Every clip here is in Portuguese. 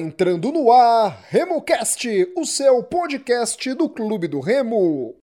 Entrando no ar RemoCast, o seu podcast do Clube do Remo.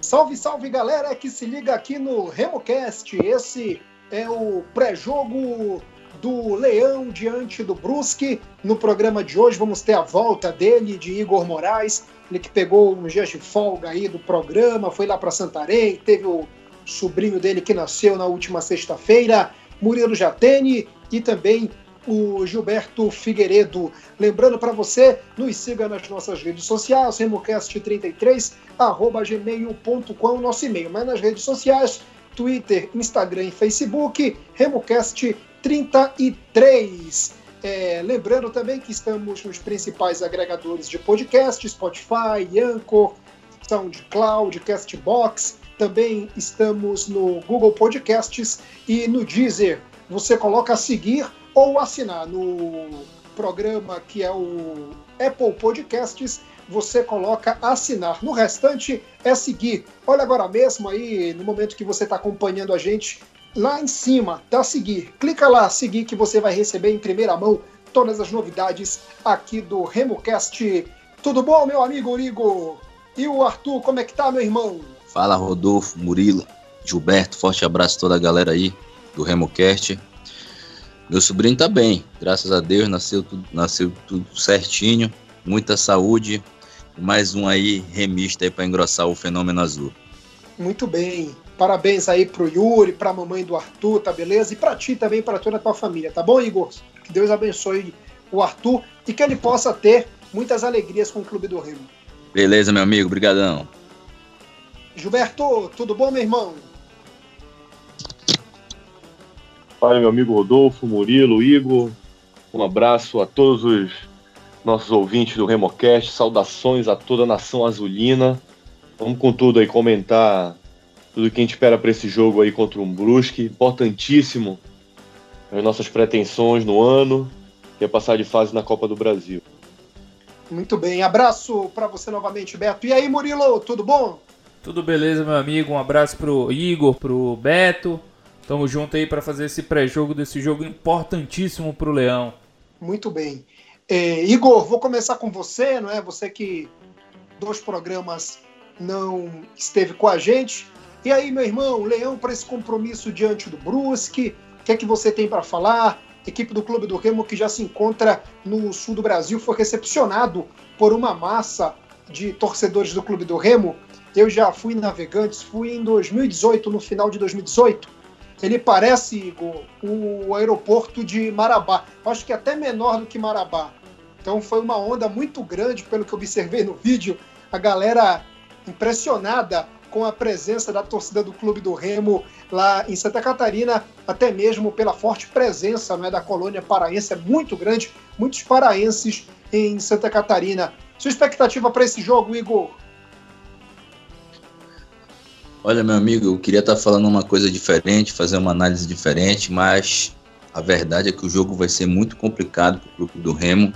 Salve, salve galera que se liga aqui no RemoCast. Esse é o pré-jogo do Leão diante do Brusque. No programa de hoje vamos ter a volta dele, de Igor Moraes, ele que pegou uns dias de folga aí do programa, foi lá para Santarém, teve o sobrinho dele que nasceu na última sexta-feira, Murilo Jatene e também o Gilberto Figueiredo. Lembrando para você, nos siga nas nossas redes sociais, remocast33, arroba gmail.com, nosso e-mail, mas nas redes sociais, Twitter, Instagram e Facebook, remocast33. É, lembrando também que estamos nos principais agregadores de podcast, Spotify, Anchor, SoundCloud, Castbox. Também estamos no Google Podcasts e no Deezer. Você coloca seguir ou assinar no programa que é o Apple Podcasts. Você coloca assinar. No restante é seguir. Olha agora mesmo aí, no momento que você está acompanhando a gente, lá em cima, dá seguir. Clica lá, seguir, que você vai receber em primeira mão todas as novidades aqui do RemoCast. Tudo bom, meu amigo Igor? E o Arthur, como é que tá, meu irmão? Fala, Rodolfo, Murilo, Gilberto, forte abraço a toda a galera aí do RemoCast. Meu sobrinho tá bem, graças a Deus, nasceu tudo, nasceu tudo certinho, muita saúde. Mais um aí remista aí para engrossar o fenômeno azul. Muito bem. Parabéns aí pro Yuri, pra mamãe do Arthur, tá beleza? E pra ti também, pra toda a tua família, tá bom, Igor? Que Deus abençoe o Arthur e que ele possa ter muitas alegrias com o Clube do Remo. Beleza, meu amigo, brigadão. Gilberto, tudo bom, meu irmão? Fala, meu amigo Rodolfo, Murilo, Igor. Um abraço a todos os nossos ouvintes do Remocast. Saudações a toda a nação azulina. Vamos com tudo aí comentar tudo que a gente espera para esse jogo aí contra um Brusque, importantíssimo as nossas pretensões no ano, que é passar de fase na Copa do Brasil. Muito bem, abraço para você novamente, Beto. E aí, Murilo, tudo bom? Tudo beleza, meu amigo. Um abraço pro Igor, pro Beto. Tamo junto aí para fazer esse pré-jogo desse jogo importantíssimo pro Leão. Muito bem. É, Igor, vou começar com você, não é? Você que dois programas não esteve com a gente. E aí, meu irmão, Leão para esse compromisso diante do Brusque, o que é que você tem para falar? Equipe do Clube do Remo que já se encontra no sul do Brasil foi recepcionado por uma massa de torcedores do Clube do Remo. Eu já fui navegantes, fui em 2018, no final de 2018. Ele parece, Igor, o aeroporto de Marabá. Acho que até menor do que Marabá. Então foi uma onda muito grande, pelo que observei no vídeo. A galera impressionada com a presença da torcida do Clube do Remo lá em Santa Catarina, até mesmo pela forte presença né, da colônia paraense, é muito grande, muitos paraenses em Santa Catarina. Sua expectativa para esse jogo, Igor? Olha, meu amigo, eu queria estar tá falando uma coisa diferente, fazer uma análise diferente, mas a verdade é que o jogo vai ser muito complicado para o Clube do Remo.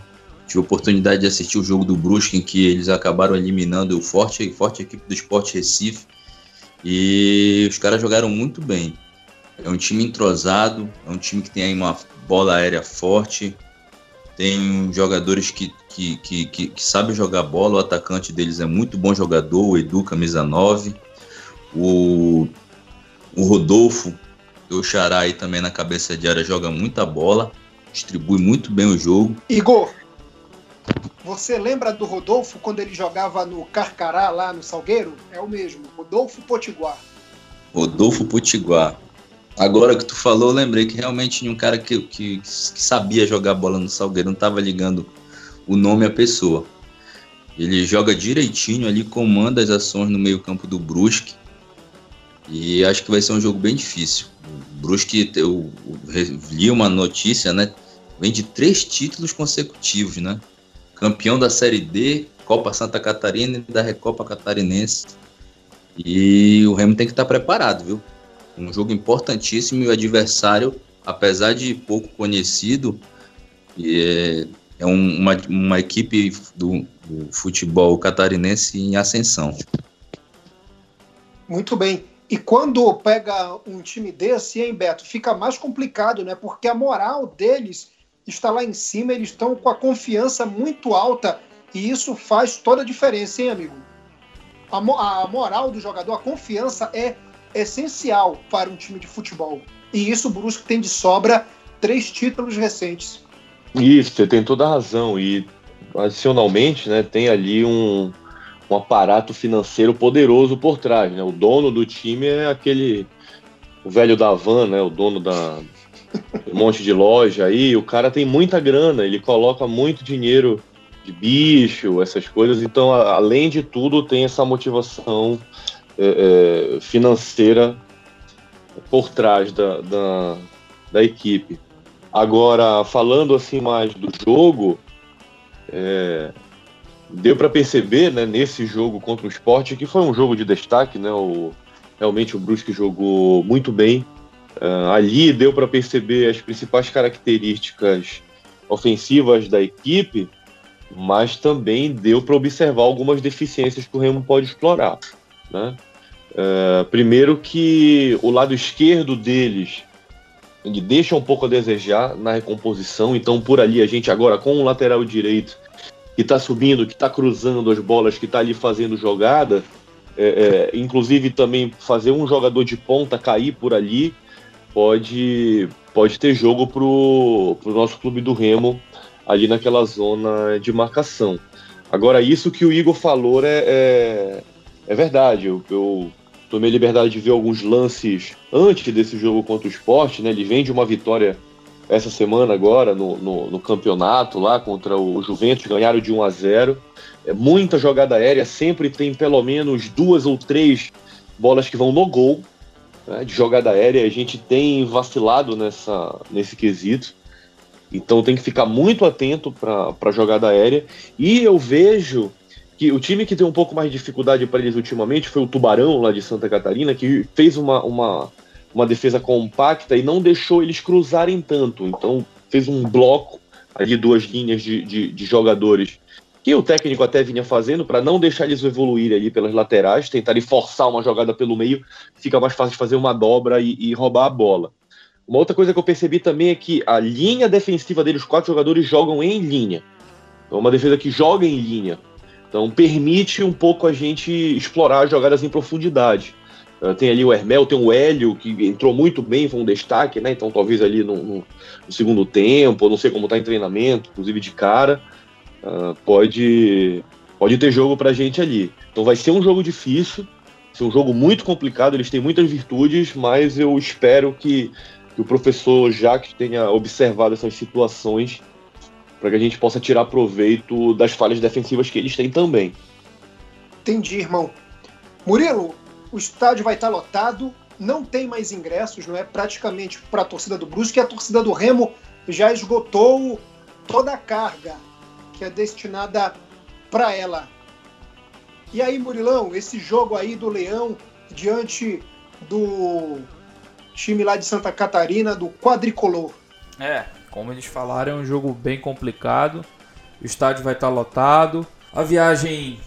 Tive a oportunidade de assistir o jogo do Brusque, em que eles acabaram eliminando o forte, forte equipe do Sport Recife. E os caras jogaram muito bem. É um time entrosado, é um time que tem aí uma bola aérea forte, tem jogadores que, que, que, que, que sabem jogar bola, o atacante deles é muito bom jogador, o Edu, camisa 9. O, o Rodolfo, o Xará aí também na cabeça de área, joga muita bola, distribui muito bem o jogo. Igor, você lembra do Rodolfo quando ele jogava no Carcará, lá no Salgueiro? É o mesmo, Rodolfo Potiguar. Rodolfo Potiguar. Agora que tu falou, eu lembrei que realmente tinha um cara que, que, que sabia jogar bola no Salgueiro, não estava ligando o nome à pessoa. Ele joga direitinho ali, comanda as ações no meio-campo do Brusque. E acho que vai ser um jogo bem difícil. O Brusque, eu, eu li uma notícia, né? Vem de três títulos consecutivos, né? Campeão da Série D, Copa Santa Catarina e da Recopa Catarinense. E o Remo tem que estar preparado, viu? Um jogo importantíssimo e o adversário, apesar de pouco conhecido, é, é um, uma, uma equipe do, do futebol catarinense em ascensão. Muito bem. E quando pega um time desse, hein, Beto, fica mais complicado, né? Porque a moral deles está lá em cima, eles estão com a confiança muito alta e isso faz toda a diferença, hein, amigo? A, a moral do jogador, a confiança é essencial para um time de futebol. E isso o Brusque tem de sobra três títulos recentes. Isso, você tem toda a razão. E adicionalmente, né, tem ali um, um aparato financeiro poderoso por trás. Né? O dono do time é aquele o velho da van, né? O dono da um monte de loja aí. O cara tem muita grana, ele coloca muito dinheiro de bicho, essas coisas. Então, além de tudo, tem essa motivação é, é, financeira por trás da, da, da equipe. Agora, falando assim mais do jogo, é, deu para perceber né, nesse jogo contra o esporte que foi um jogo de destaque, né? O, realmente o Brusque jogou muito bem. Uh, ali deu para perceber as principais características ofensivas da equipe, mas também deu para observar algumas deficiências que o Remo pode explorar. Né? Uh, primeiro que o lado esquerdo deles ele deixa um pouco a desejar na recomposição, então por ali a gente agora com o lateral direito que está subindo, que está cruzando as bolas, que está ali fazendo jogada, é, é, inclusive também fazer um jogador de ponta cair por ali, pode, pode ter jogo pro, pro nosso clube do Remo ali naquela zona de marcação. Agora, isso que o Igor falou é, é, é verdade. Eu, eu tomei liberdade de ver alguns lances antes desse jogo contra o esporte, né? Ele vem de uma vitória essa semana agora no, no, no, campeonato lá contra o Juventus, ganharam de 1 a 0. É muita jogada aérea, sempre tem pelo menos duas ou três bolas que vão no gol né, de jogada aérea. A gente tem vacilado nessa, nesse quesito. Então tem que ficar muito atento para a jogada aérea. E eu vejo que o time que tem um pouco mais de dificuldade para eles ultimamente foi o Tubarão, lá de Santa Catarina, que fez uma, uma, uma defesa compacta e não deixou eles cruzarem tanto. Então fez um bloco ali, duas linhas de, de, de jogadores que o técnico até vinha fazendo para não deixar eles evoluir ali pelas laterais, tentarem forçar uma jogada pelo meio, fica mais fácil de fazer uma dobra e, e, roubar a bola. Uma outra coisa que eu percebi também é que a linha defensiva deles, os quatro jogadores jogam em linha. É uma defesa que joga em linha. Então permite um pouco a gente explorar jogadas em profundidade. Uh, tem ali o Hermel, tem o Hélio, que entrou muito bem, foi um destaque, né? Então talvez ali no, no, no segundo tempo, não sei como está em treinamento, inclusive de cara, uh, pode, pode ter jogo para a gente ali. Então vai ser um jogo difícil, ser um jogo muito complicado, eles têm muitas virtudes, mas eu espero que, que o professor Jacques tenha observado essas situações para que a gente possa tirar proveito das falhas defensivas que eles têm também. Entendi, irmão. Murilo, o estádio vai estar lotado, não tem mais ingressos, não é? Praticamente para a torcida do Brusque, a torcida do Remo já esgotou toda a carga que é destinada para ela. E aí, Murilão, esse jogo aí do Leão diante do time lá de Santa Catarina, do quadricolor. É, como eles falaram, é um jogo bem complicado. O estádio vai estar lotado. A viagem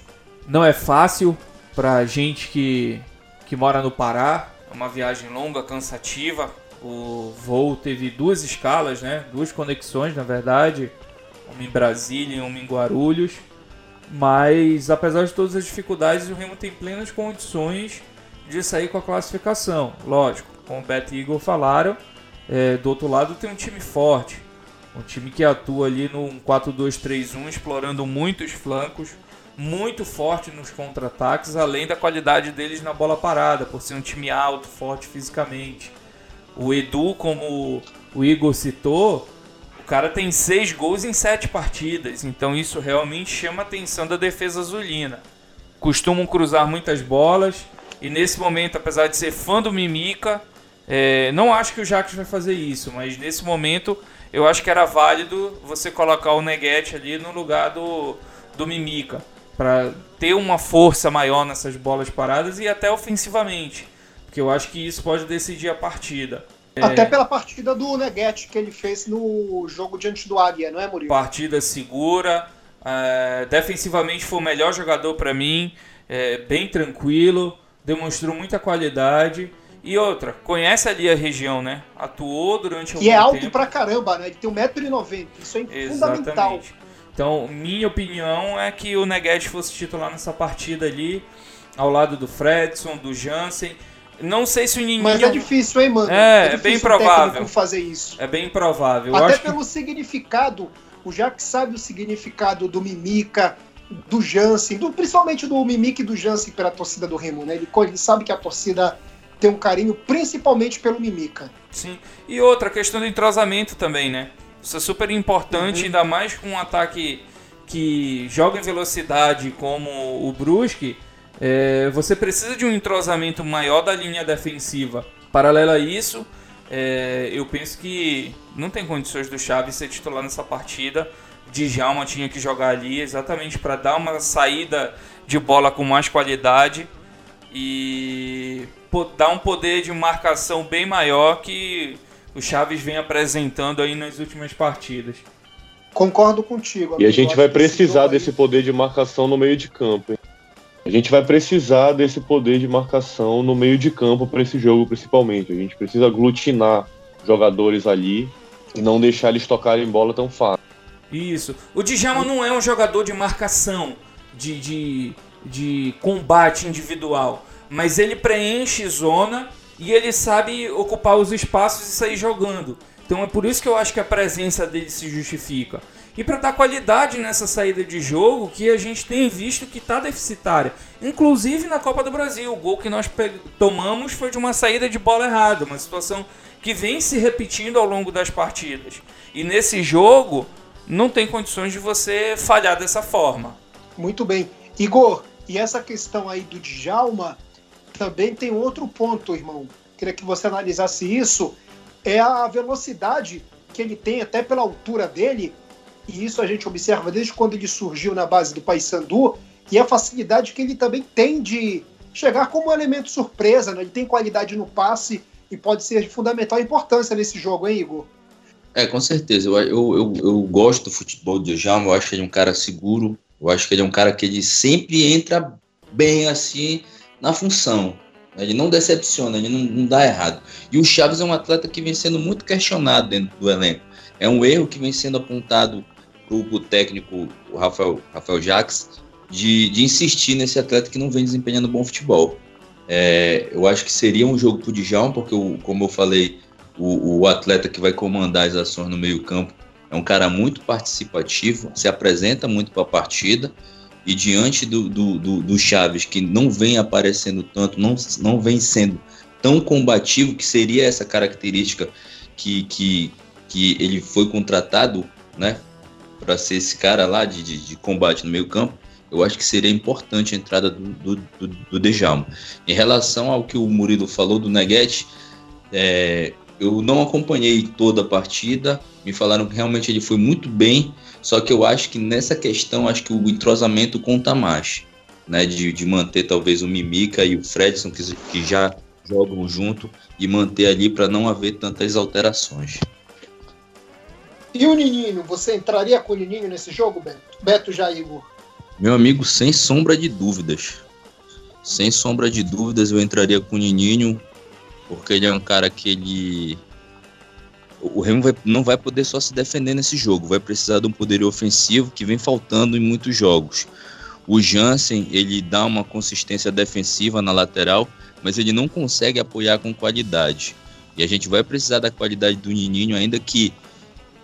não é fácil para gente que, que mora no Pará. É uma viagem longa, cansativa. O voo teve duas escalas, né? Duas conexões, na verdade. Uma em Brasília e uma em Guarulhos. Mas, apesar de todas as dificuldades, o Remo tem plenas condições de sair com a classificação. Lógico, como o Beto e Igor falaram, é, do outro lado tem um time forte, um time que atua ali no 4-2-3-1, explorando muitos flancos, muito forte nos contra-ataques, além da qualidade deles na bola parada, por ser um time alto, forte fisicamente. O Edu, como o Igor citou, o cara tem seis gols em sete partidas, então isso realmente chama a atenção da defesa azulina. Costumam cruzar muitas bolas e nesse momento, apesar de ser fã do Mimica, é, não acho que o Jacques vai fazer isso, mas nesse momento eu acho que era válido você colocar o Neguete ali no lugar do, do Mimica, para ter uma força maior nessas bolas paradas e até ofensivamente, porque eu acho que isso pode decidir a partida. Até é... pela partida do Neguete que ele fez no jogo diante do Águia, não é, Murilo? Partida segura. É, defensivamente foi o melhor jogador para mim. É, bem tranquilo. Demonstrou muita qualidade. E outra, conhece ali a região, né? Atuou durante um E é alto tempo. pra caramba, né? Ele tem 1,90m. Isso é Exatamente. fundamental. Então, minha opinião é que o Neguete fosse titular nessa partida ali, ao lado do Fredson, do Jansen. Não sei se o. Mas é difícil, hein, mano? É, é, é bem provável. fazer isso. É bem provável. Até pelo que... significado, o Jack sabe o significado do Mimica, do Jansen, do, principalmente do Mimica e do Jansen pela torcida do Remo, né? Ele, ele sabe que a torcida tem um carinho principalmente pelo Mimica. Sim. E outra, questão do entrosamento também, né? Isso é super importante, uhum. ainda mais com um ataque que joga em velocidade como o Brusque é, você precisa de um entrosamento maior da linha defensiva. Paralelo a isso, é, eu penso que não tem condições do Chaves ser titular nessa partida. Djalma tinha que jogar ali exatamente para dar uma saída de bola com mais qualidade e dar um poder de marcação bem maior que o Chaves vem apresentando aí nas últimas partidas. Concordo contigo. Amigo. E a gente vai precisar desse poder de marcação no meio de campo. Hein? A gente vai precisar desse poder de marcação no meio de campo para esse jogo, principalmente. A gente precisa aglutinar jogadores ali e não deixar eles tocarem bola tão fácil. Isso. O Djalma não é um jogador de marcação, de, de, de combate individual, mas ele preenche zona e ele sabe ocupar os espaços e sair jogando. Então é por isso que eu acho que a presença dele se justifica e para dar qualidade nessa saída de jogo que a gente tem visto que está deficitária. Inclusive na Copa do Brasil, o gol que nós tomamos foi de uma saída de bola errada, uma situação que vem se repetindo ao longo das partidas. E nesse jogo não tem condições de você falhar dessa forma. Muito bem. Igor, e essa questão aí do Djalma também tem outro ponto, irmão. Queria que você analisasse isso. É a velocidade que ele tem, até pela altura dele, e isso a gente observa desde quando ele surgiu na base do Paysandu, e a facilidade que ele também tem de chegar como um elemento surpresa, né? ele tem qualidade no passe e pode ser de fundamental importância nesse jogo, hein, Igor? É, com certeza. Eu, eu, eu, eu gosto do futebol do Djalma, eu acho que ele é um cara seguro, eu acho que ele é um cara que ele sempre entra bem assim na função. Ele não decepciona, ele não, não dá errado. E o Chaves é um atleta que vem sendo muito questionado dentro do elenco. É um erro que vem sendo apontado o técnico, o Rafael, Rafael Jacques, de, de insistir nesse atleta que não vem desempenhando bom futebol. É, eu acho que seria um jogo para o Djalma, porque, o, como eu falei, o, o, atleta que vai comandar as ações no meio-campo é um cara muito participativo, se apresenta muito para a partida, e diante do, do, do, do, Chaves, que não vem aparecendo tanto, não, não vem sendo tão combativo, que seria essa característica que, que, que ele foi contratado né, para ser esse cara lá de, de, de, combate no meio campo, eu acho que seria importante a entrada do, do, do Djalma. Em relação ao que o Murilo falou do Neguete, é, eu não acompanhei toda a partida, me falaram que realmente ele foi muito bem, só que eu acho que nessa questão, acho que o entrosamento conta mais, né, de, de manter talvez o Mimica e o Fredson, que, que já jogam junto, e manter ali para não haver tantas alterações. E o Nininho, você entraria com o Nininho nesse jogo, Beto? Beto Jair. Meu amigo, sem sombra de dúvidas. Sem sombra de dúvidas, eu entraria com o Nininho, porque ele é um cara que ele. O Remo vai, não vai poder só se defender nesse jogo, vai precisar de um poder ofensivo que vem faltando em muitos jogos. O Jansen, ele dá uma consistência defensiva na lateral, mas ele não consegue apoiar com qualidade. E a gente vai precisar da qualidade do Nininho, ainda que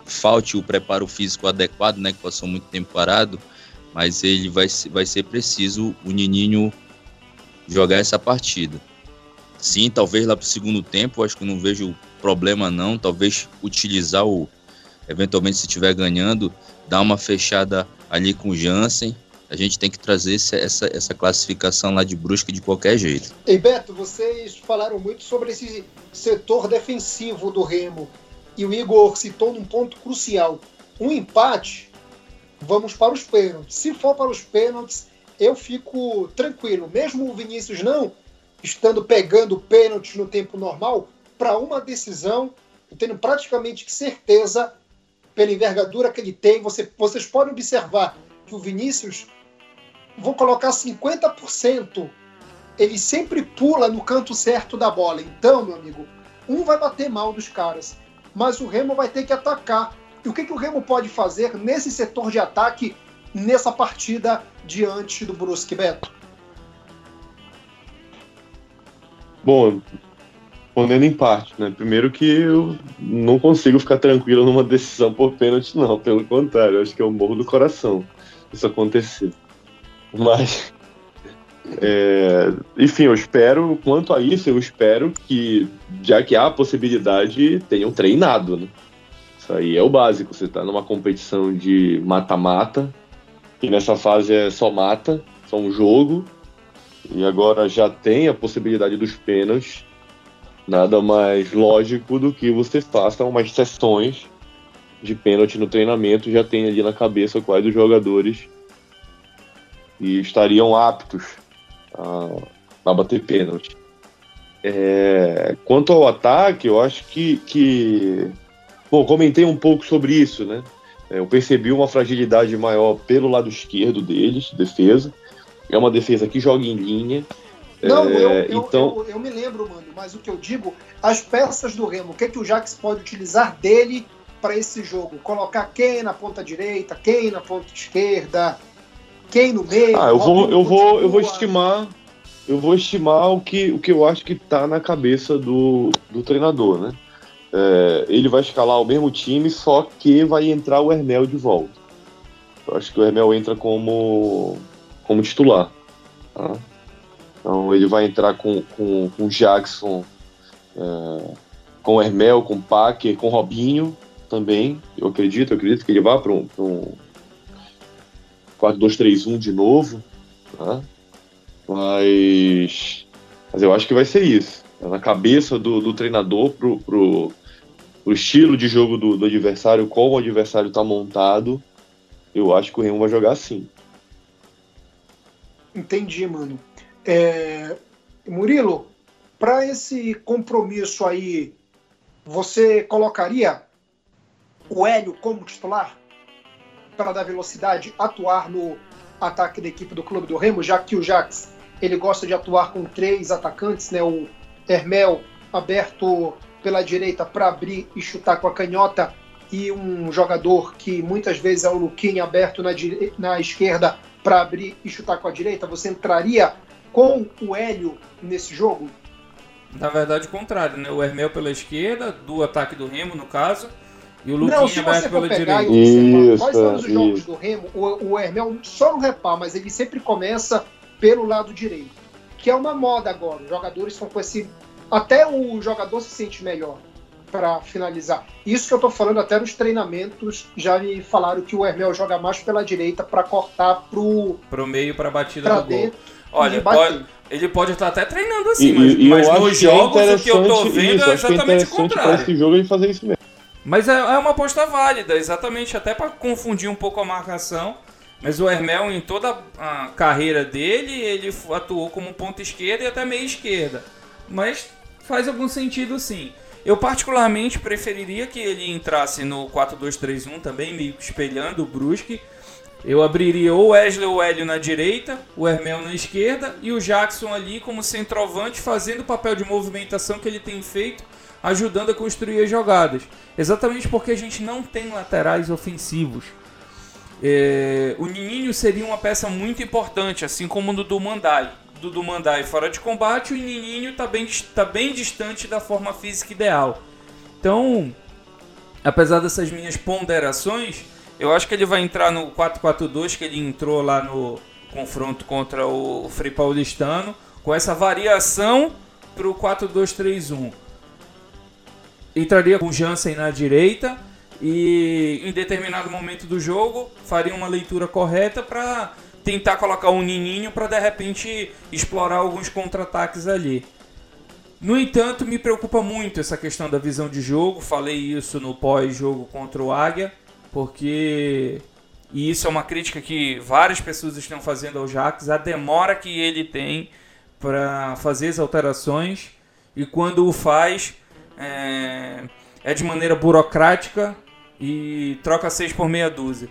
falte o preparo físico adequado, né, que passou muito tempo parado, mas ele vai, vai ser preciso o Nininho jogar essa partida. Sim, talvez lá para o segundo tempo, acho que não vejo problema não, talvez utilizar o, eventualmente se estiver ganhando, dar uma fechada ali com o Jansen, a gente tem que trazer essa, essa classificação lá de Brusque de qualquer jeito. E Beto, vocês falaram muito sobre esse setor defensivo do Remo e o Igor citou num ponto crucial. Um empate, vamos para os pênaltis. Se for para os pênaltis, eu fico tranquilo. Mesmo o Vinícius não estando pegando pênaltis no tempo normal, para uma decisão. Eu tenho praticamente certeza, pela envergadura que ele tem, você, vocês podem observar que o Vinícius, vou colocar 50%, ele sempre pula no canto certo da bola. Então, meu amigo, um vai bater mal dos caras, mas o Remo vai ter que atacar. E o que, que o Remo pode fazer nesse setor de ataque nessa partida diante do Brusque, Beto? Bom, respondendo em parte, né? Primeiro que eu não consigo ficar tranquilo numa decisão por pênalti, não. Pelo contrário, acho que eu morro do coração isso acontecer. Mas, é, enfim, eu espero, quanto a isso, eu espero que, já que há a possibilidade, tenham treinado, né? Isso aí é o básico. Você está numa competição de mata-mata, que nessa fase é só mata, só um jogo, e agora já tem a possibilidade dos pênaltis. Nada mais lógico do que você faça umas sessões de pênalti no treinamento, já tem ali na cabeça quais os jogadores e estariam aptos a, a bater pênalti. É, quanto ao ataque, eu acho que, que. Bom, comentei um pouco sobre isso, né? É, eu percebi uma fragilidade maior pelo lado esquerdo deles, defesa. É uma defesa que joga em linha. Não, é, eu, eu, então... Eu, eu, me lembro, mano, mas o que eu digo, as peças do Remo, o que, é que o Jax pode utilizar dele para esse jogo? Colocar quem na ponta direita, quem na ponta esquerda, quem no meio? Ah, eu vou, eu vou, eu vou estimar, eu vou estimar o que, o que eu acho que está na cabeça do, do treinador, né? É, ele vai escalar o mesmo time, só que vai entrar o Hermel de volta. Eu acho que o Hermel entra como como titular. Tá? Então ele vai entrar com, com, com Jackson, é, com Hermel, com Packer, com Robinho também. Eu acredito, eu acredito que ele vá para um, um 4-2-3-1 de novo. Tá? Mas, mas eu acho que vai ser isso. É na cabeça do, do treinador pro, pro, pro estilo de jogo do, do adversário, como o adversário está montado, eu acho que o Remo vai jogar assim. Entendi, mano. É... Murilo, para esse compromisso aí, você colocaria o Hélio como titular para dar velocidade, atuar no ataque da equipe do Clube do Remo, já que o Jax ele gosta de atuar com três atacantes, né? O Hermel aberto pela direita para abrir e chutar com a canhota e um jogador que muitas vezes é o Luquinha aberto na, na esquerda para abrir e chutar com a direita, você entraria com o Hélio nesse jogo? Na verdade, o contrário, né? O Hermel pela esquerda, do ataque do Remo, no caso, e o Luquinha Não, aberto pela direita. Isso, quais são os jogos isso. do Remo, o, o Hermel só no repar, mas ele sempre começa pelo lado direito, que é uma moda agora. Os jogadores estão com esse. Até o jogador se sente melhor para finalizar. Isso que eu estou falando até nos treinamentos, já me falaram que o Hermel joga mais pela direita para cortar pro pro meio para batida pra do gol. Olha, pode, ele pode estar até treinando assim, e, mas, e mas nos é jogos é o que eu tô vendo isso, é, é exatamente o contrário. Esse jogo ele fazer isso mesmo. Mas é, é uma aposta válida, exatamente até para confundir um pouco a marcação. Mas o Hermel, em toda a carreira dele, ele atuou como ponta esquerda e até meia esquerda. Mas faz algum sentido sim. Eu particularmente preferiria que ele entrasse no 4-2-3-1 também, meio espelhando o Brusque. Eu abriria o Wesley ou Hélio na direita, o Hermel na esquerda e o Jackson ali como centroavante fazendo o papel de movimentação que ele tem feito, ajudando a construir as jogadas. Exatamente porque a gente não tem laterais ofensivos. É, o Nininho seria uma peça muito importante, assim como o do Mandai do, do Mandai fora de combate, o Nininho está bem, tá bem distante da forma física ideal. Então, apesar dessas minhas ponderações, eu acho que ele vai entrar no 4-4-2 que ele entrou lá no confronto contra o Frei Paulistano, com essa variação para o 4-2-3-1. Entraria com o Jansen na direita e em determinado momento do jogo faria uma leitura correta para tentar colocar um nininho para de repente explorar alguns contra-ataques ali. No entanto, me preocupa muito essa questão da visão de jogo. Falei isso no pós-jogo contra o Águia, porque e isso é uma crítica que várias pessoas estão fazendo ao Jax, a demora que ele tem para fazer as alterações e quando o faz, é, é de maneira burocrática e troca seis por meia dúzia.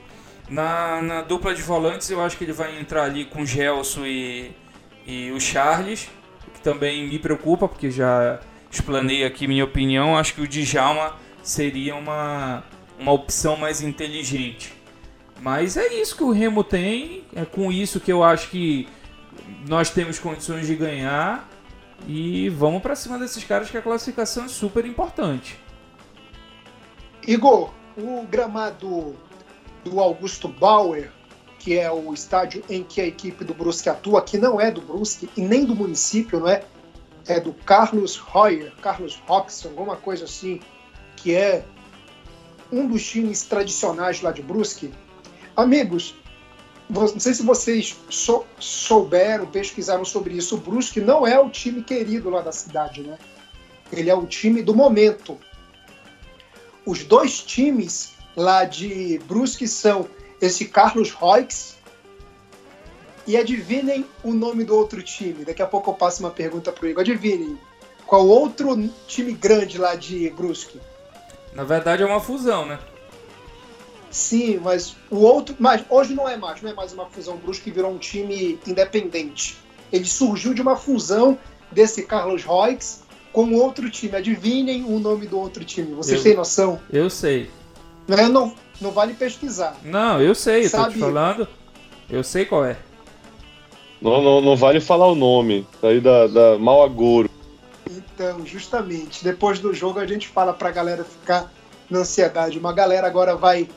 Na, na, dupla de volantes, eu acho que ele vai entrar ali com o Gelson e, e o Charles, que também me preocupa, porque já explanei aqui minha opinião. Acho que o Djalma seria uma, uma opção mais inteligente. Mas é isso que o Remo tem, é com isso que eu acho que nós temos condições de ganhar. E vamos para cima desses caras que a classificação é super importante. Igor, o gramado do Augusto Bauer, que é o estádio em que a equipe do Brusque atua, que não é do Brusque e nem do município, não é? É do Carlos Royer, Carlos Roxon, alguma coisa assim, que é um dos times tradicionais lá de Brusque. Amigos, não sei se vocês sou, souberam, pesquisaram sobre isso. O Brusque não é o time querido lá da cidade, né? Ele é o time do momento. Os dois times lá de Brusque são esse Carlos Roix e adivinem o nome do outro time. Daqui a pouco eu passo uma pergunta para o Igor. Adivinem. Qual outro time grande lá de Brusque? Na verdade é uma fusão, né? Sim, mas o outro. Mas hoje não é mais, não é mais uma fusão. O Brusque virou um time independente. Ele surgiu de uma fusão desse Carlos Roix com outro time. Adivinem o nome do outro time. Vocês eu, têm noção? Eu sei. Não, não, não vale pesquisar. Não, eu sei, Sabe? eu tô te falando. Eu sei qual é. Não, não, não vale falar o nome. Tá aí da, da Mal Agouro. Então, justamente. Depois do jogo a gente fala pra galera ficar na ansiedade. Uma galera agora vai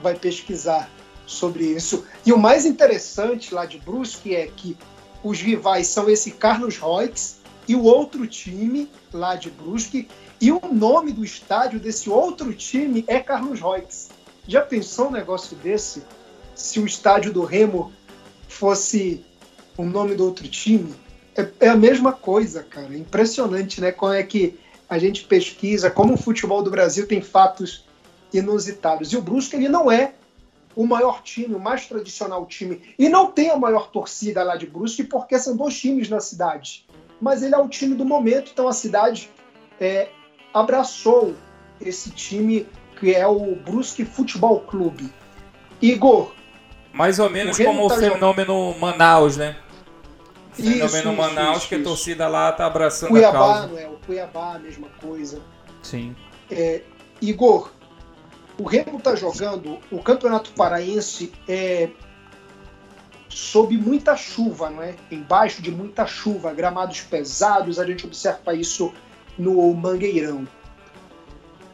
vai pesquisar sobre isso. E o mais interessante lá de Brusque é que os rivais são esse Carlos Roix e o outro time lá de Brusque, e o nome do estádio desse outro time é Carlos Roix. Já pensou um negócio desse? Se o estádio do Remo fosse o nome do outro time? É, é a mesma coisa, cara. É impressionante, né? Como é que a gente pesquisa, como o futebol do Brasil tem fatos inusitados. E o Brusque ele não é o maior time, o mais tradicional time. E não tem a maior torcida lá de Brusque, porque são dois times na cidade. Mas ele é o time do momento, então a cidade é, abraçou esse time que é o Brusque Futebol Clube. Igor. Mais ou menos o como tá o fenômeno jogando... Manaus, né? O fenômeno isso, Manaus, isso, que a torcida lá tá abraçando Cuiabá, a causa. Não é? O Cuiabá, a mesma coisa. Sim. É, Igor, o Remo está jogando o Campeonato Paraense é, sob muita chuva, não é? Embaixo de muita chuva, gramados pesados, a gente observa isso no Mangueirão.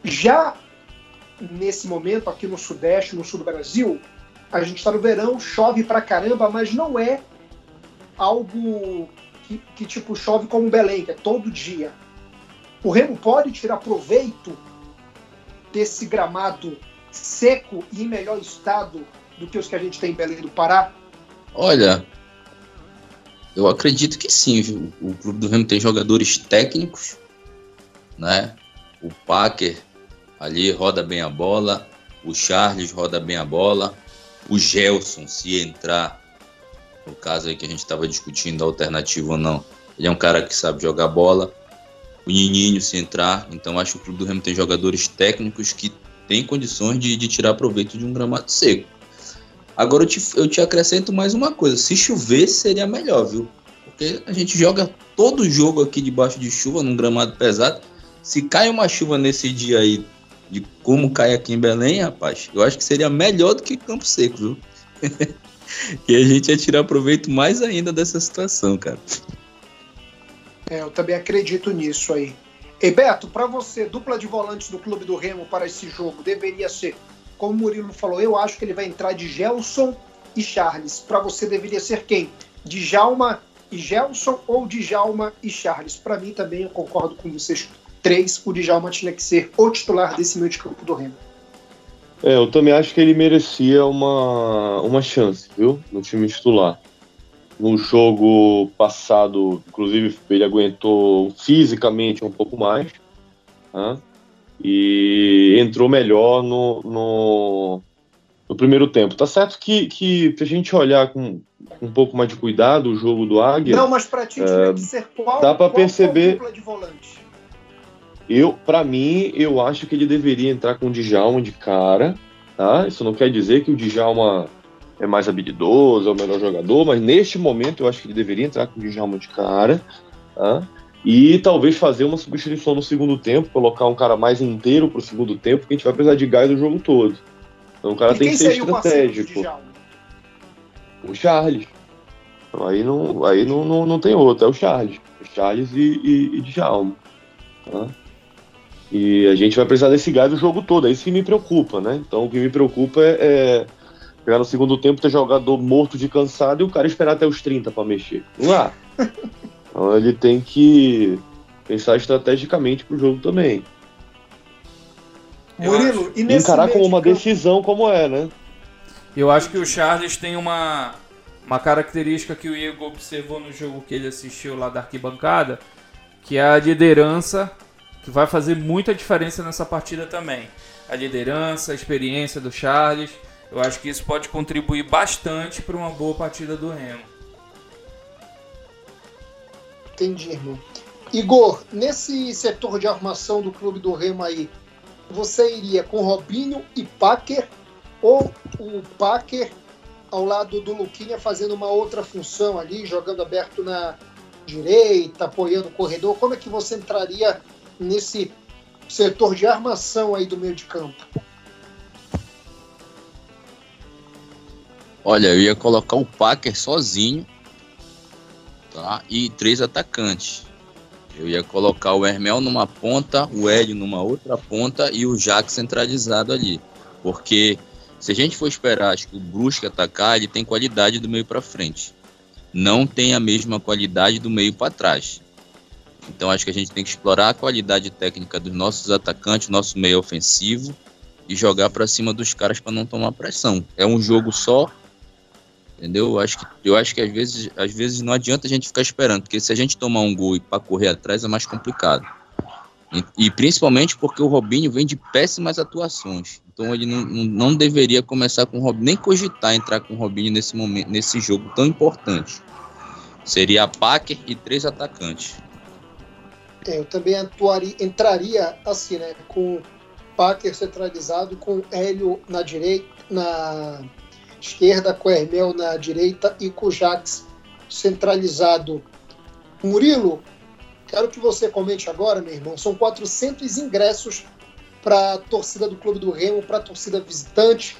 Já nesse momento, aqui no Sudeste, no Sul do Brasil, a gente está no verão, chove pra caramba, mas não é algo que, que tipo chove como Belém, que é todo dia. O Remo pode tirar proveito desse gramado seco e em melhor estado do que os que a gente tem em Belém do Pará? Olha, eu acredito que sim. Viu? O Clube do Remo tem jogadores técnicos, né? O Packer ali roda bem a bola, o Charles roda bem a bola, o Gelson, se entrar, no caso aí que a gente estava discutindo, alternativa ou não, ele é um cara que sabe jogar bola o Nininho se entrar. Então acho que o Clube do Remo tem jogadores técnicos que têm condições de, de tirar proveito de um gramado seco. Agora eu te, eu te acrescento mais uma coisa: se chover, seria melhor, viu? Porque a gente joga todo jogo aqui debaixo de chuva, num gramado pesado. Se cai uma chuva nesse dia aí, de como cai aqui em Belém, rapaz, eu acho que seria melhor do que Campo Seco, viu? e a gente ia tirar proveito mais ainda dessa situação, cara. É, eu também acredito nisso aí. E Beto, para você, dupla de volantes do Clube do Remo para esse jogo deveria ser, como o Murilo falou, eu acho que ele vai entrar de Gelson e Charles. Para você deveria ser quem? Djalma e Gelson ou Djalma e Charles? Para mim também, eu concordo com vocês três, o Djalma tinha que ser o titular desse meio de campo do Remo. É, eu também acho que ele merecia uma, uma chance, viu? No time titular. No jogo passado, inclusive, ele aguentou fisicamente um pouco mais. Né? E entrou melhor no, no, no, primeiro tempo. Tá certo que, que a gente olhar com um pouco mais de cuidado o jogo do Águia. Não, mas para ti é, que ser qual, dá para perceber. de volante? Eu, para mim, eu acho que ele deveria entrar com o Djalma de cara, tá? Isso não quer dizer que o Djalma é mais habilidoso, é o melhor jogador, mas neste momento eu acho que ele deveria entrar com o Djalma de cara, tá? E talvez fazer uma substituição no segundo tempo, colocar um cara mais inteiro pro segundo tempo, porque a gente vai precisar de gás o jogo todo. Então o cara e tem que ser estratégico. O, o Charles. Então, aí não, aí não, não, não tem outro, é o Charles. O Charles e, e, e Djalma. Tá? E a gente vai precisar desse gás o jogo todo, é isso que me preocupa, né? Então o que me preocupa é, é pegar no segundo tempo, ter jogador morto de cansado e o cara esperar até os 30 para mexer. Não dá. então ele tem que pensar estrategicamente pro jogo também. Murilo, e nesse encarar como uma decisão como é, né? Eu acho que o Charles tem uma, uma característica que o Igor observou no jogo que ele assistiu lá da arquibancada, que é a liderança que vai fazer muita diferença nessa partida também. A liderança, a experiência do Charles, eu acho que isso pode contribuir bastante para uma boa partida do Remo. Entendi, irmão. Igor, nesse setor de armação do clube do Remo aí, você iria com Robinho e Packer ou o Packer ao lado do Luquinha fazendo uma outra função ali, jogando aberto na direita, apoiando o corredor? Como é que você entraria nesse setor de armação aí do meio de campo? Olha, eu ia colocar o Packer sozinho, tá? E três atacantes. Eu ia colocar o Hermel numa ponta, o Hélio numa outra ponta e o Jack centralizado ali. Porque se a gente for esperar acho que o Brusque atacar, ele tem qualidade do meio para frente. Não tem a mesma qualidade do meio para trás. Então acho que a gente tem que explorar a qualidade técnica dos nossos atacantes, nosso meio ofensivo e jogar para cima dos caras para não tomar pressão. É um jogo só, entendeu? Eu acho que eu acho que às vezes às vezes não adianta a gente ficar esperando, porque se a gente tomar um gol e para correr atrás é mais complicado. E, e, principalmente porque o Robinho vem de péssimas atuações. Então ele não, não, deveria começar com o Robinho, nem cogitar entrar com o Robinho nesse momento, nesse jogo tão importante. Seria a Packer e três atacantes. É, eu também atuaria, entraria assim, né? Com Packer centralizado, com Hélio na direita, na esquerda, com Hermel na direita e com Jax centralizado. Murilo, quero que você comente agora, meu irmão. São 400 ingressos para a torcida do Clube do Remo, para a torcida visitante.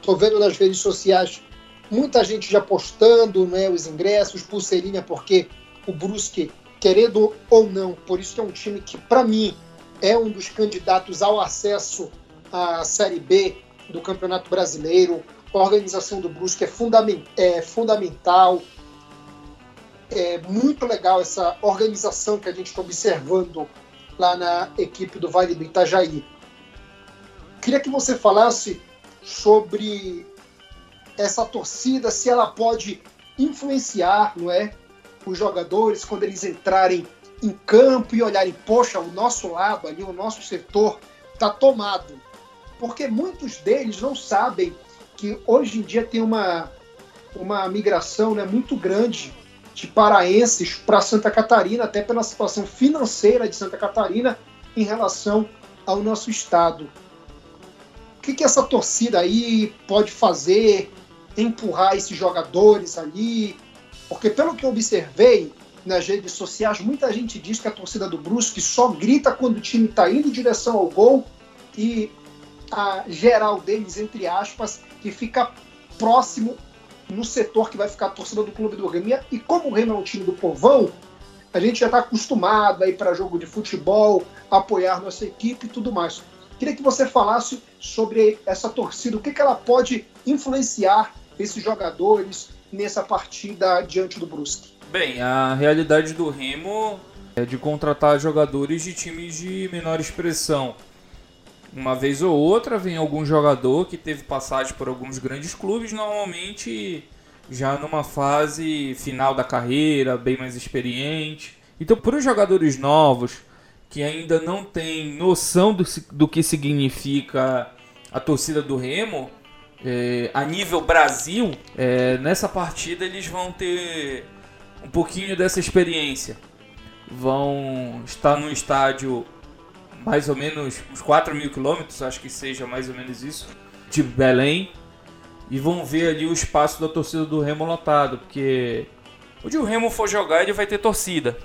Estou vendo nas redes sociais muita gente já postando né, os ingressos, pulseirinha, porque o Brusque querendo ou não, por isso é um time que, para mim, é um dos candidatos ao acesso à Série B do Campeonato Brasileiro. A organização do Brusque é, fundament, é fundamental. É muito legal essa organização que a gente está observando lá na equipe do Vale do Itajaí. Queria que você falasse sobre essa torcida, se ela pode influenciar, não é, os jogadores quando eles entrarem em campo e olharem, poxa, o nosso lado ali, o nosso setor está tomado. Porque muitos deles não sabem que hoje em dia tem uma, uma migração né, muito grande de paraenses para Santa Catarina, até pela situação financeira de Santa Catarina em relação ao nosso estado. O que, que essa torcida aí pode fazer, empurrar esses jogadores ali, porque pelo que eu observei nas redes sociais, muita gente diz que a torcida do Brusque só grita quando o time está indo em direção ao gol e a geral deles, entre aspas, que fica próximo no setor que vai ficar a torcida do clube do Remo. E como o Remo é um time do povão, a gente já está acostumado a ir para jogo de futebol, apoiar nossa equipe e tudo mais. Queria que você falasse sobre essa torcida, o que, que ela pode influenciar esses jogadores, nessa partida diante do Brusque? Bem, a realidade do Remo é de contratar jogadores de times de menor expressão. Uma vez ou outra vem algum jogador que teve passagem por alguns grandes clubes, normalmente já numa fase final da carreira, bem mais experiente. Então, para os jogadores novos que ainda não têm noção do, do que significa a torcida do Remo, é, a nível Brasil, é, nessa partida eles vão ter um pouquinho dessa experiência. Vão estar no estádio mais ou menos uns 4 mil quilômetros, acho que seja mais ou menos isso, de Belém. E vão ver ali o espaço da torcida do Remo lotado, porque onde o Remo for jogar, ele vai ter torcida.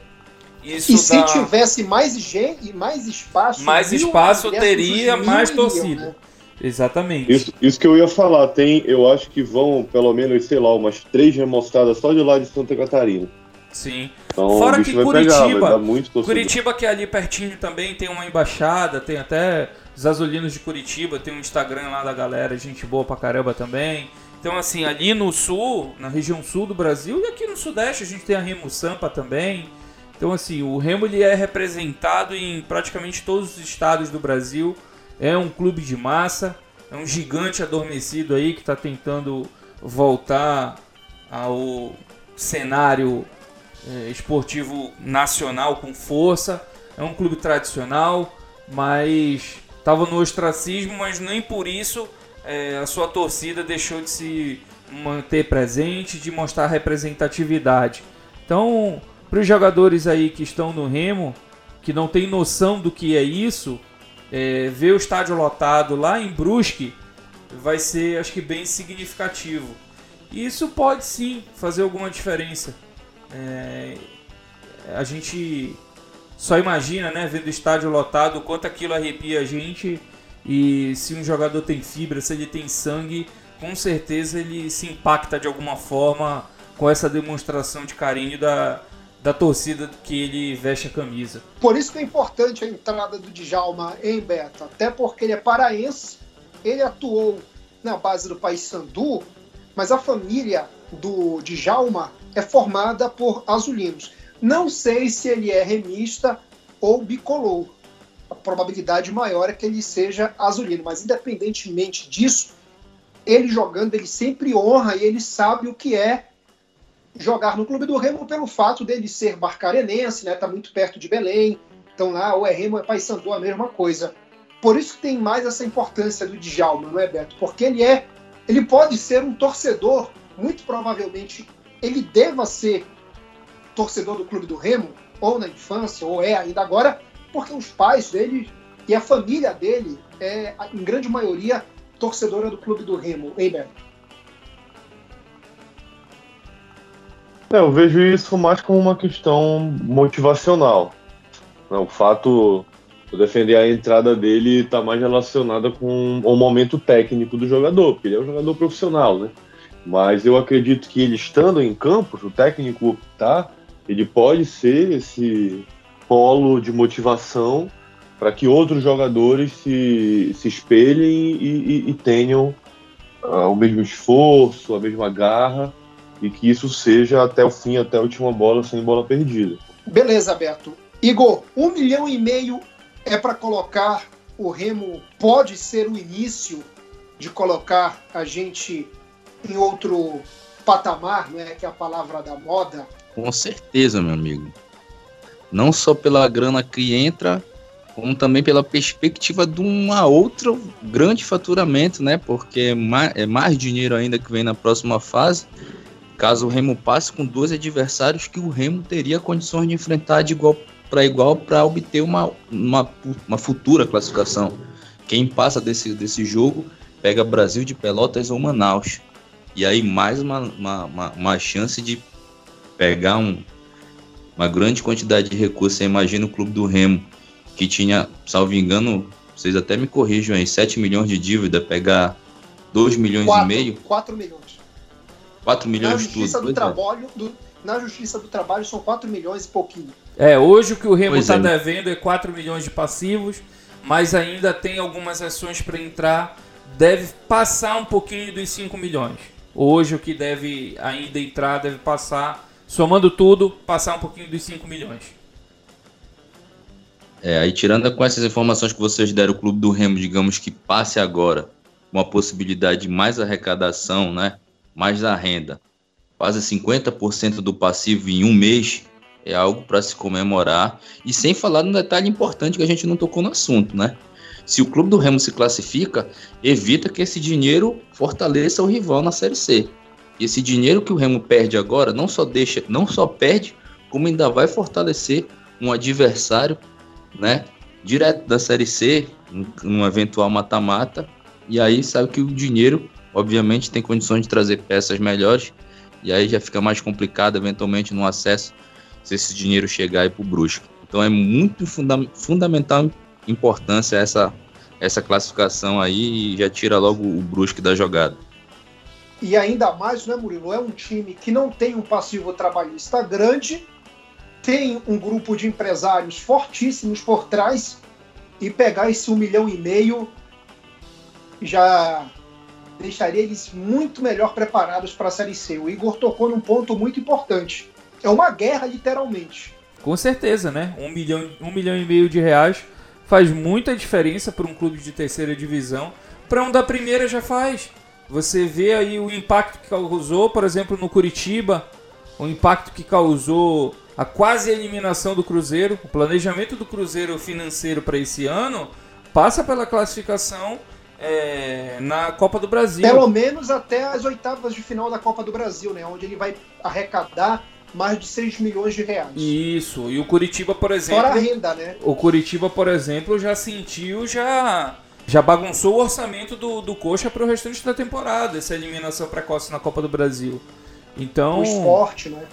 Isso e se tivesse mais gente, mais espaço, mais espaço teria mais torcida. Né? Exatamente. Isso, isso que eu ia falar, tem, eu acho que vão pelo menos, sei lá, umas três remostradas só de lá de Santa Catarina. Sim. Então, Fora que Curitiba, pegar, Curitiba que é ali pertinho também tem uma embaixada, tem até os azulinos de Curitiba, tem um Instagram lá da galera, gente boa pra caramba também. Então assim, ali no sul, na região sul do Brasil e aqui no sudeste a gente tem a Remo Sampa também. Então assim, o Remo ele é representado em praticamente todos os estados do Brasil. É um clube de massa, é um gigante adormecido aí que está tentando voltar ao cenário esportivo nacional com força. É um clube tradicional, mas estava no ostracismo, mas nem por isso é, a sua torcida deixou de se manter presente, de mostrar representatividade. Então, para os jogadores aí que estão no Remo, que não tem noção do que é isso, é, ver o estádio lotado lá em Brusque vai ser, acho que, bem significativo. E isso pode sim fazer alguma diferença. É, a gente só imagina, né, vendo o estádio lotado, quanto aquilo arrepia a gente. E se um jogador tem fibra, se ele tem sangue, com certeza ele se impacta de alguma forma com essa demonstração de carinho da, da torcida que ele veste a camisa. Por isso que é importante a entrada do Djalma em Beto, até porque ele é paraense, ele atuou na base do país Sandu, mas a família do Djalma é formada por azulinos. Não sei se ele é remista ou bicolor. A probabilidade maior é que ele seja azulino, mas independentemente disso, ele jogando, ele sempre honra e ele sabe o que é jogar no Clube do Remo pelo fato dele ser barcarenense, né? Tá muito perto de Belém. Então lá, ou é Remo, é Paysandu, a mesma coisa. Por isso que tem mais essa importância do Djalma, não é, Beto? Porque ele é, ele pode ser um torcedor, muito provavelmente ele deva ser torcedor do Clube do Remo, ou na infância, ou é ainda agora, porque os pais dele e a família dele é, em grande maioria, torcedora do Clube do Remo, hein, Beto? É, eu vejo isso mais como uma questão motivacional. Né? O fato de defender a entrada dele está mais relacionada com o momento técnico do jogador, porque ele é um jogador profissional, né? Mas eu acredito que ele estando em campo, o técnico tá, ele pode ser esse polo de motivação para que outros jogadores se, se espelhem e, e, e tenham uh, o mesmo esforço, a mesma garra e que isso seja até o fim, até a última bola, sem bola perdida. Beleza, Beto. Igor, um milhão e meio é para colocar o Remo, pode ser o início de colocar a gente em outro patamar, não é que é a palavra da moda? Com certeza, meu amigo. Não só pela grana que entra, como também pela perspectiva de uma outra grande faturamento, né? Porque é mais, é mais dinheiro ainda que vem na próxima fase. Caso o Remo passe com dois adversários que o Remo teria condições de enfrentar de igual para igual para obter uma, uma, uma futura classificação. Quem passa desse, desse jogo pega Brasil de Pelotas ou Manaus. E aí mais uma, uma, uma, uma chance de pegar um, uma grande quantidade de recursos. Você imagina o clube do Remo, que tinha, salvo engano, vocês até me corrijam aí, 7 milhões de dívida, pegar 2 milhões 4, e meio. 4 milhões. 4 milhões na justiça tudo. Do é. trabalho, do, na Justiça do Trabalho são 4 milhões e pouquinho. É, hoje o que o Remo está é. devendo é 4 milhões de passivos, mas ainda tem algumas ações para entrar. Deve passar um pouquinho dos 5 milhões. Hoje o que deve ainda entrar deve passar, somando tudo, passar um pouquinho dos 5 milhões. É, aí tirando com essas informações que vocês deram, o Clube do Remo, digamos que passe agora uma possibilidade de mais arrecadação, né? Mais da renda, quase 50% do passivo em um mês, é algo para se comemorar. E sem falar no detalhe importante que a gente não tocou no assunto, né? Se o clube do Remo se classifica, evita que esse dinheiro fortaleça o rival na Série C. E esse dinheiro que o Remo perde agora não só deixa, não só perde, como ainda vai fortalecer um adversário, né, direto da Série C, num eventual mata-mata, e aí sabe que o dinheiro, obviamente, tem condições de trazer peças melhores, e aí já fica mais complicado, eventualmente, no acesso, se esse dinheiro chegar aí para o Brusque. Então é muito funda fundamental importância essa, essa classificação aí e já tira logo o Brusque da jogada. E ainda mais, né, Murilo? É um time que não tem um passivo trabalhista grande, tem um grupo de empresários fortíssimos por trás e pegar esse um milhão e meio já deixaria eles muito melhor preparados para a Série C. O Igor tocou num ponto muito importante. É uma guerra, literalmente. Com certeza, né? Um milhão, um milhão e meio de reais faz muita diferença para um clube de terceira divisão. Para um da primeira já faz. Você vê aí o impacto que causou, por exemplo, no Curitiba, o impacto que causou a quase eliminação do Cruzeiro, o planejamento do Cruzeiro financeiro para esse ano passa pela classificação é, na Copa do Brasil. Pelo menos até as oitavas de final da Copa do Brasil, né? Onde ele vai arrecadar mais de 6 milhões de reais. Isso, e o Curitiba, por exemplo. Fora a renda, né? O Curitiba, por exemplo, já sentiu, já já bagunçou o orçamento do, do Coxa para o restante da temporada, essa eliminação precoce na Copa do Brasil. Então. O esporte, né?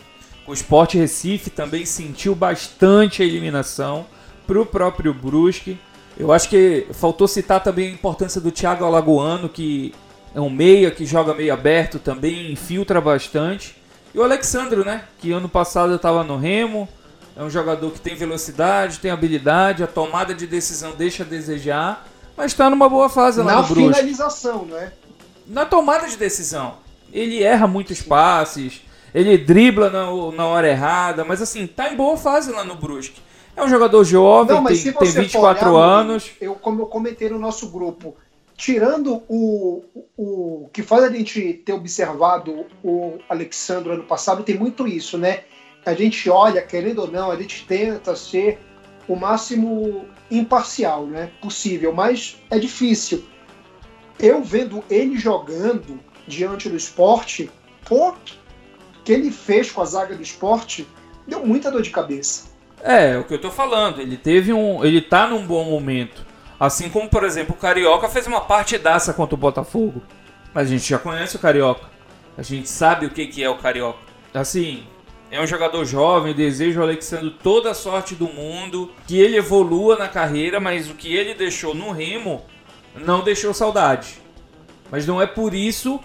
O Sport Recife também sentiu bastante a eliminação para o próprio Brusque. Eu acho que faltou citar também a importância do Thiago Alagoano, que é um meia que joga meio aberto também, infiltra bastante. E o Alexandro, né? Que ano passado estava no Remo. É um jogador que tem velocidade, tem habilidade, a tomada de decisão deixa a desejar mas está numa boa fase lá Na no Brusque. Na finalização, não é? Na tomada de decisão. Ele erra muitos passes, ele dribla na, na hora errada, mas assim, tá em boa fase lá no Brusque. É um jogador jovem, não, tem, tem 24 olhar, anos. Eu, como eu comentei no nosso grupo, tirando o, o que faz a gente ter observado o Alexandre ano passado, tem muito isso, né? A gente olha, querendo ou não, a gente tenta ser o máximo imparcial, né? Possível, mas é difícil. Eu vendo ele jogando diante do esporte, pô, que ele fez com a zaga do esporte, deu muita dor de cabeça. É, é o que eu tô falando. Ele teve um. Ele tá num bom momento. Assim como, por exemplo, o Carioca fez uma partidaça contra o Botafogo. A gente já conhece o Carioca. A gente sabe o que, que é o Carioca. Assim, é um jogador jovem, desejo ao Alexandre toda a sorte do mundo, que ele evolua na carreira, mas o que ele deixou no Remo não deixou saudade. Mas não é por isso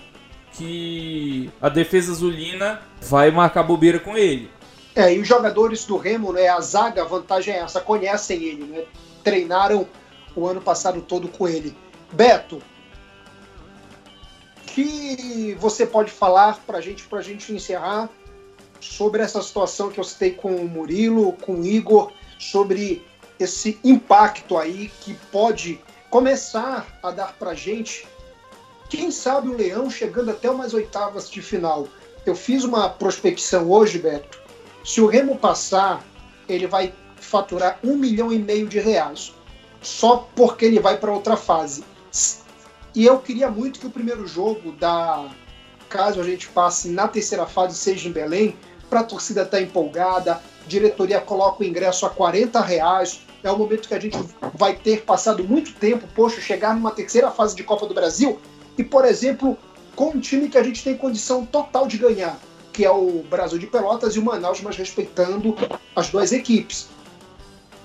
que a defesa azulina vai marcar bobeira com ele. É, e os jogadores do Remo, né, a zaga, a vantagem é essa, conhecem ele, né? Treinaram o ano passado todo com ele. Beto, que você pode falar pra gente, pra gente encerrar sobre essa situação que eu citei com o Murilo, com o Igor, sobre esse impacto aí que pode começar a dar para gente, quem sabe o Leão chegando até umas oitavas de final. Eu fiz uma prospecção hoje, Beto. Se o Remo passar, ele vai faturar um milhão e meio de reais, só porque ele vai para outra fase. E eu queria muito que o primeiro jogo da caso a gente passe na terceira fase seja em Belém, para a torcida estar tá empolgada, diretoria coloca o ingresso a 40 reais. É o momento que a gente vai ter passado muito tempo, poxa, chegar numa terceira fase de Copa do Brasil e, por exemplo, com um time que a gente tem condição total de ganhar, que é o Brasil de Pelotas e o Manaus, mas respeitando as duas equipes.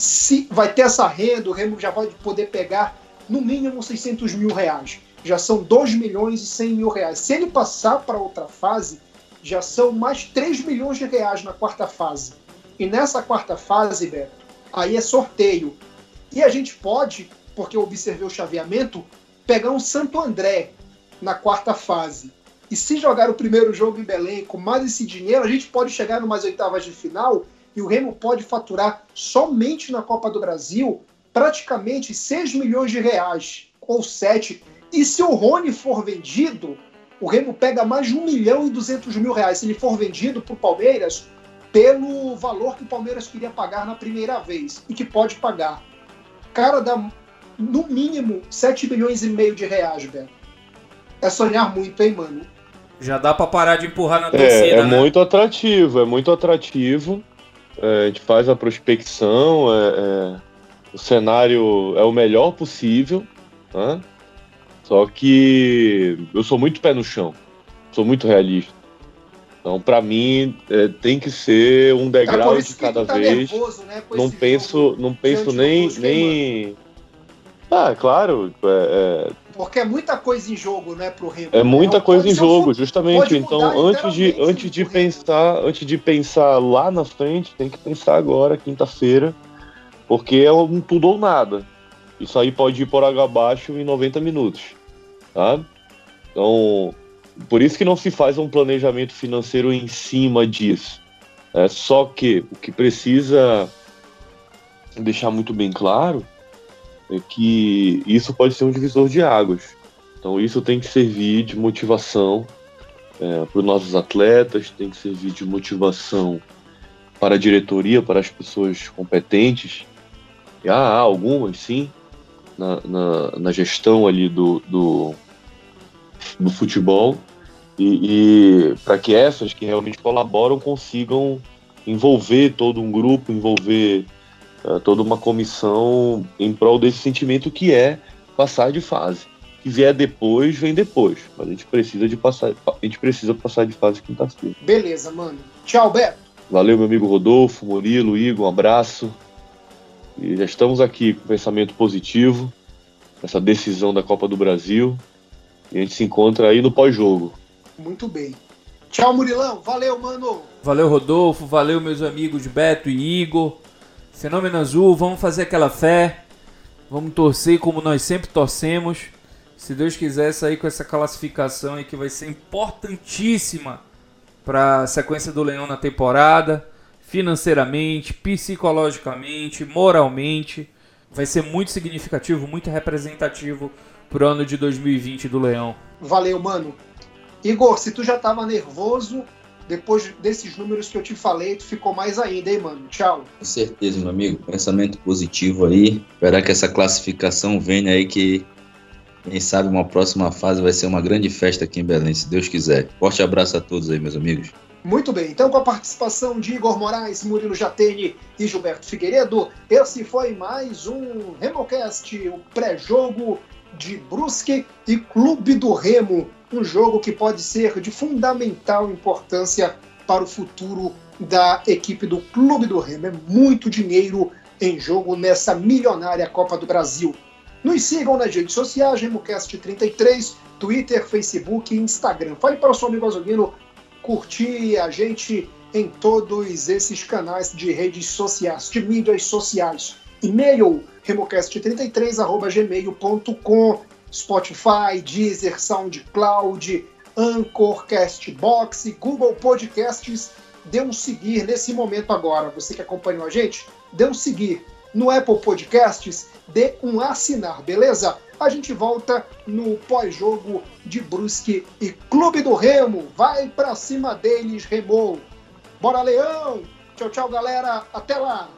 Se vai ter essa renda, o Remo já vai poder pegar no mínimo 600 mil reais. Já são 2 milhões e 100 mil reais. Se ele passar para outra fase, já são mais 3 milhões de reais na quarta fase. E nessa quarta fase, Beto, aí é sorteio. E a gente pode, porque eu observei o chaveamento, pegar um Santo André na quarta fase. E se jogar o primeiro jogo em Belém com mais esse dinheiro, a gente pode chegar numas oitavas de final e o Remo pode faturar somente na Copa do Brasil praticamente 6 milhões de reais, ou 7. E se o Rony for vendido, o Remo pega mais de 1 milhão e 200 mil reais se ele for vendido para o Palmeiras pelo valor que o Palmeiras queria pagar na primeira vez e que pode pagar. Cara, dá no mínimo 7 milhões e meio de reais, velho. É sonhar muito, hein, mano? Já dá para parar de empurrar na torcida, É, é né? muito atrativo, é muito atrativo. É, a gente faz a prospecção, é, é, o cenário é o melhor possível, né? só que eu sou muito pé no chão, sou muito realista. Então, para mim, é, tem que ser um degrau de cada tá vez. Nervoso, né, não penso, não penso nem, nem. Ah, claro. É, é... Porque é muita coisa em jogo, né, pro Remo. É muita é, coisa em jogo, justamente. Então, antes de, antes de pensar, antes de pensar lá na frente, tem que pensar agora, quinta-feira, porque é um tudo ou nada. Isso aí pode ir por água abaixo em 90 minutos, tá? Então, por isso que não se faz um planejamento financeiro em cima disso. É só que o que precisa deixar muito bem claro que isso pode ser um divisor de águas. Então isso tem que servir de motivação é, para os nossos atletas, tem que servir de motivação para a diretoria, para as pessoas competentes. E há, há algumas, sim, na, na, na, gestão ali do, do, do futebol, e, e para que essas que realmente colaboram consigam envolver todo um grupo, envolver toda uma comissão em prol desse sentimento que é passar de fase. Que vier depois, vem depois. Mas a gente precisa de passar, a gente precisa passar de fase quinta-feira. Beleza, mano. Tchau, Beto. Valeu, meu amigo Rodolfo, Murilo, Igor, um abraço. E já estamos aqui com pensamento positivo, essa decisão da Copa do Brasil. E a gente se encontra aí no pós-jogo. Muito bem. Tchau, Murilão. Valeu, mano. Valeu, Rodolfo. Valeu, meus amigos Beto e Igor. Fenômeno Azul, vamos fazer aquela fé. Vamos torcer como nós sempre torcemos. Se Deus quiser sair com essa classificação aí que vai ser importantíssima para a sequência do Leão na temporada, financeiramente, psicologicamente, moralmente, vai ser muito significativo, muito representativo pro ano de 2020 do Leão. Valeu, mano. Igor, se tu já tava nervoso, depois desses números que eu te falei, tu ficou mais ainda, hein, mano? Tchau. Com certeza, meu amigo. Pensamento positivo aí. Esperar que essa classificação venha aí, que quem sabe uma próxima fase vai ser uma grande festa aqui em Belém, se Deus quiser. Forte abraço a todos aí, meus amigos. Muito bem, então com a participação de Igor Moraes, Murilo Jatene e Gilberto Figueiredo, esse foi mais um Remocast, o pré-jogo de Brusque e Clube do Remo um jogo que pode ser de fundamental importância para o futuro da equipe do Clube do Remo. É muito dinheiro em jogo nessa milionária Copa do Brasil. Nos sigam nas redes sociais, RemoCast33, Twitter, Facebook e Instagram. Fale para o seu amigo Azulino curtir a gente em todos esses canais de redes sociais, de mídias sociais. E-mail remocast33.gmail.com Spotify, Deezer, SoundCloud, Anchor, Castbox, Google Podcasts. Dê um seguir nesse momento agora. Você que acompanhou a gente, dê um seguir. No Apple Podcasts, dê um assinar, beleza? A gente volta no pós-jogo de Brusque e Clube do Remo. Vai pra cima deles, Remou. Bora, Leão! Tchau, tchau, galera. Até lá!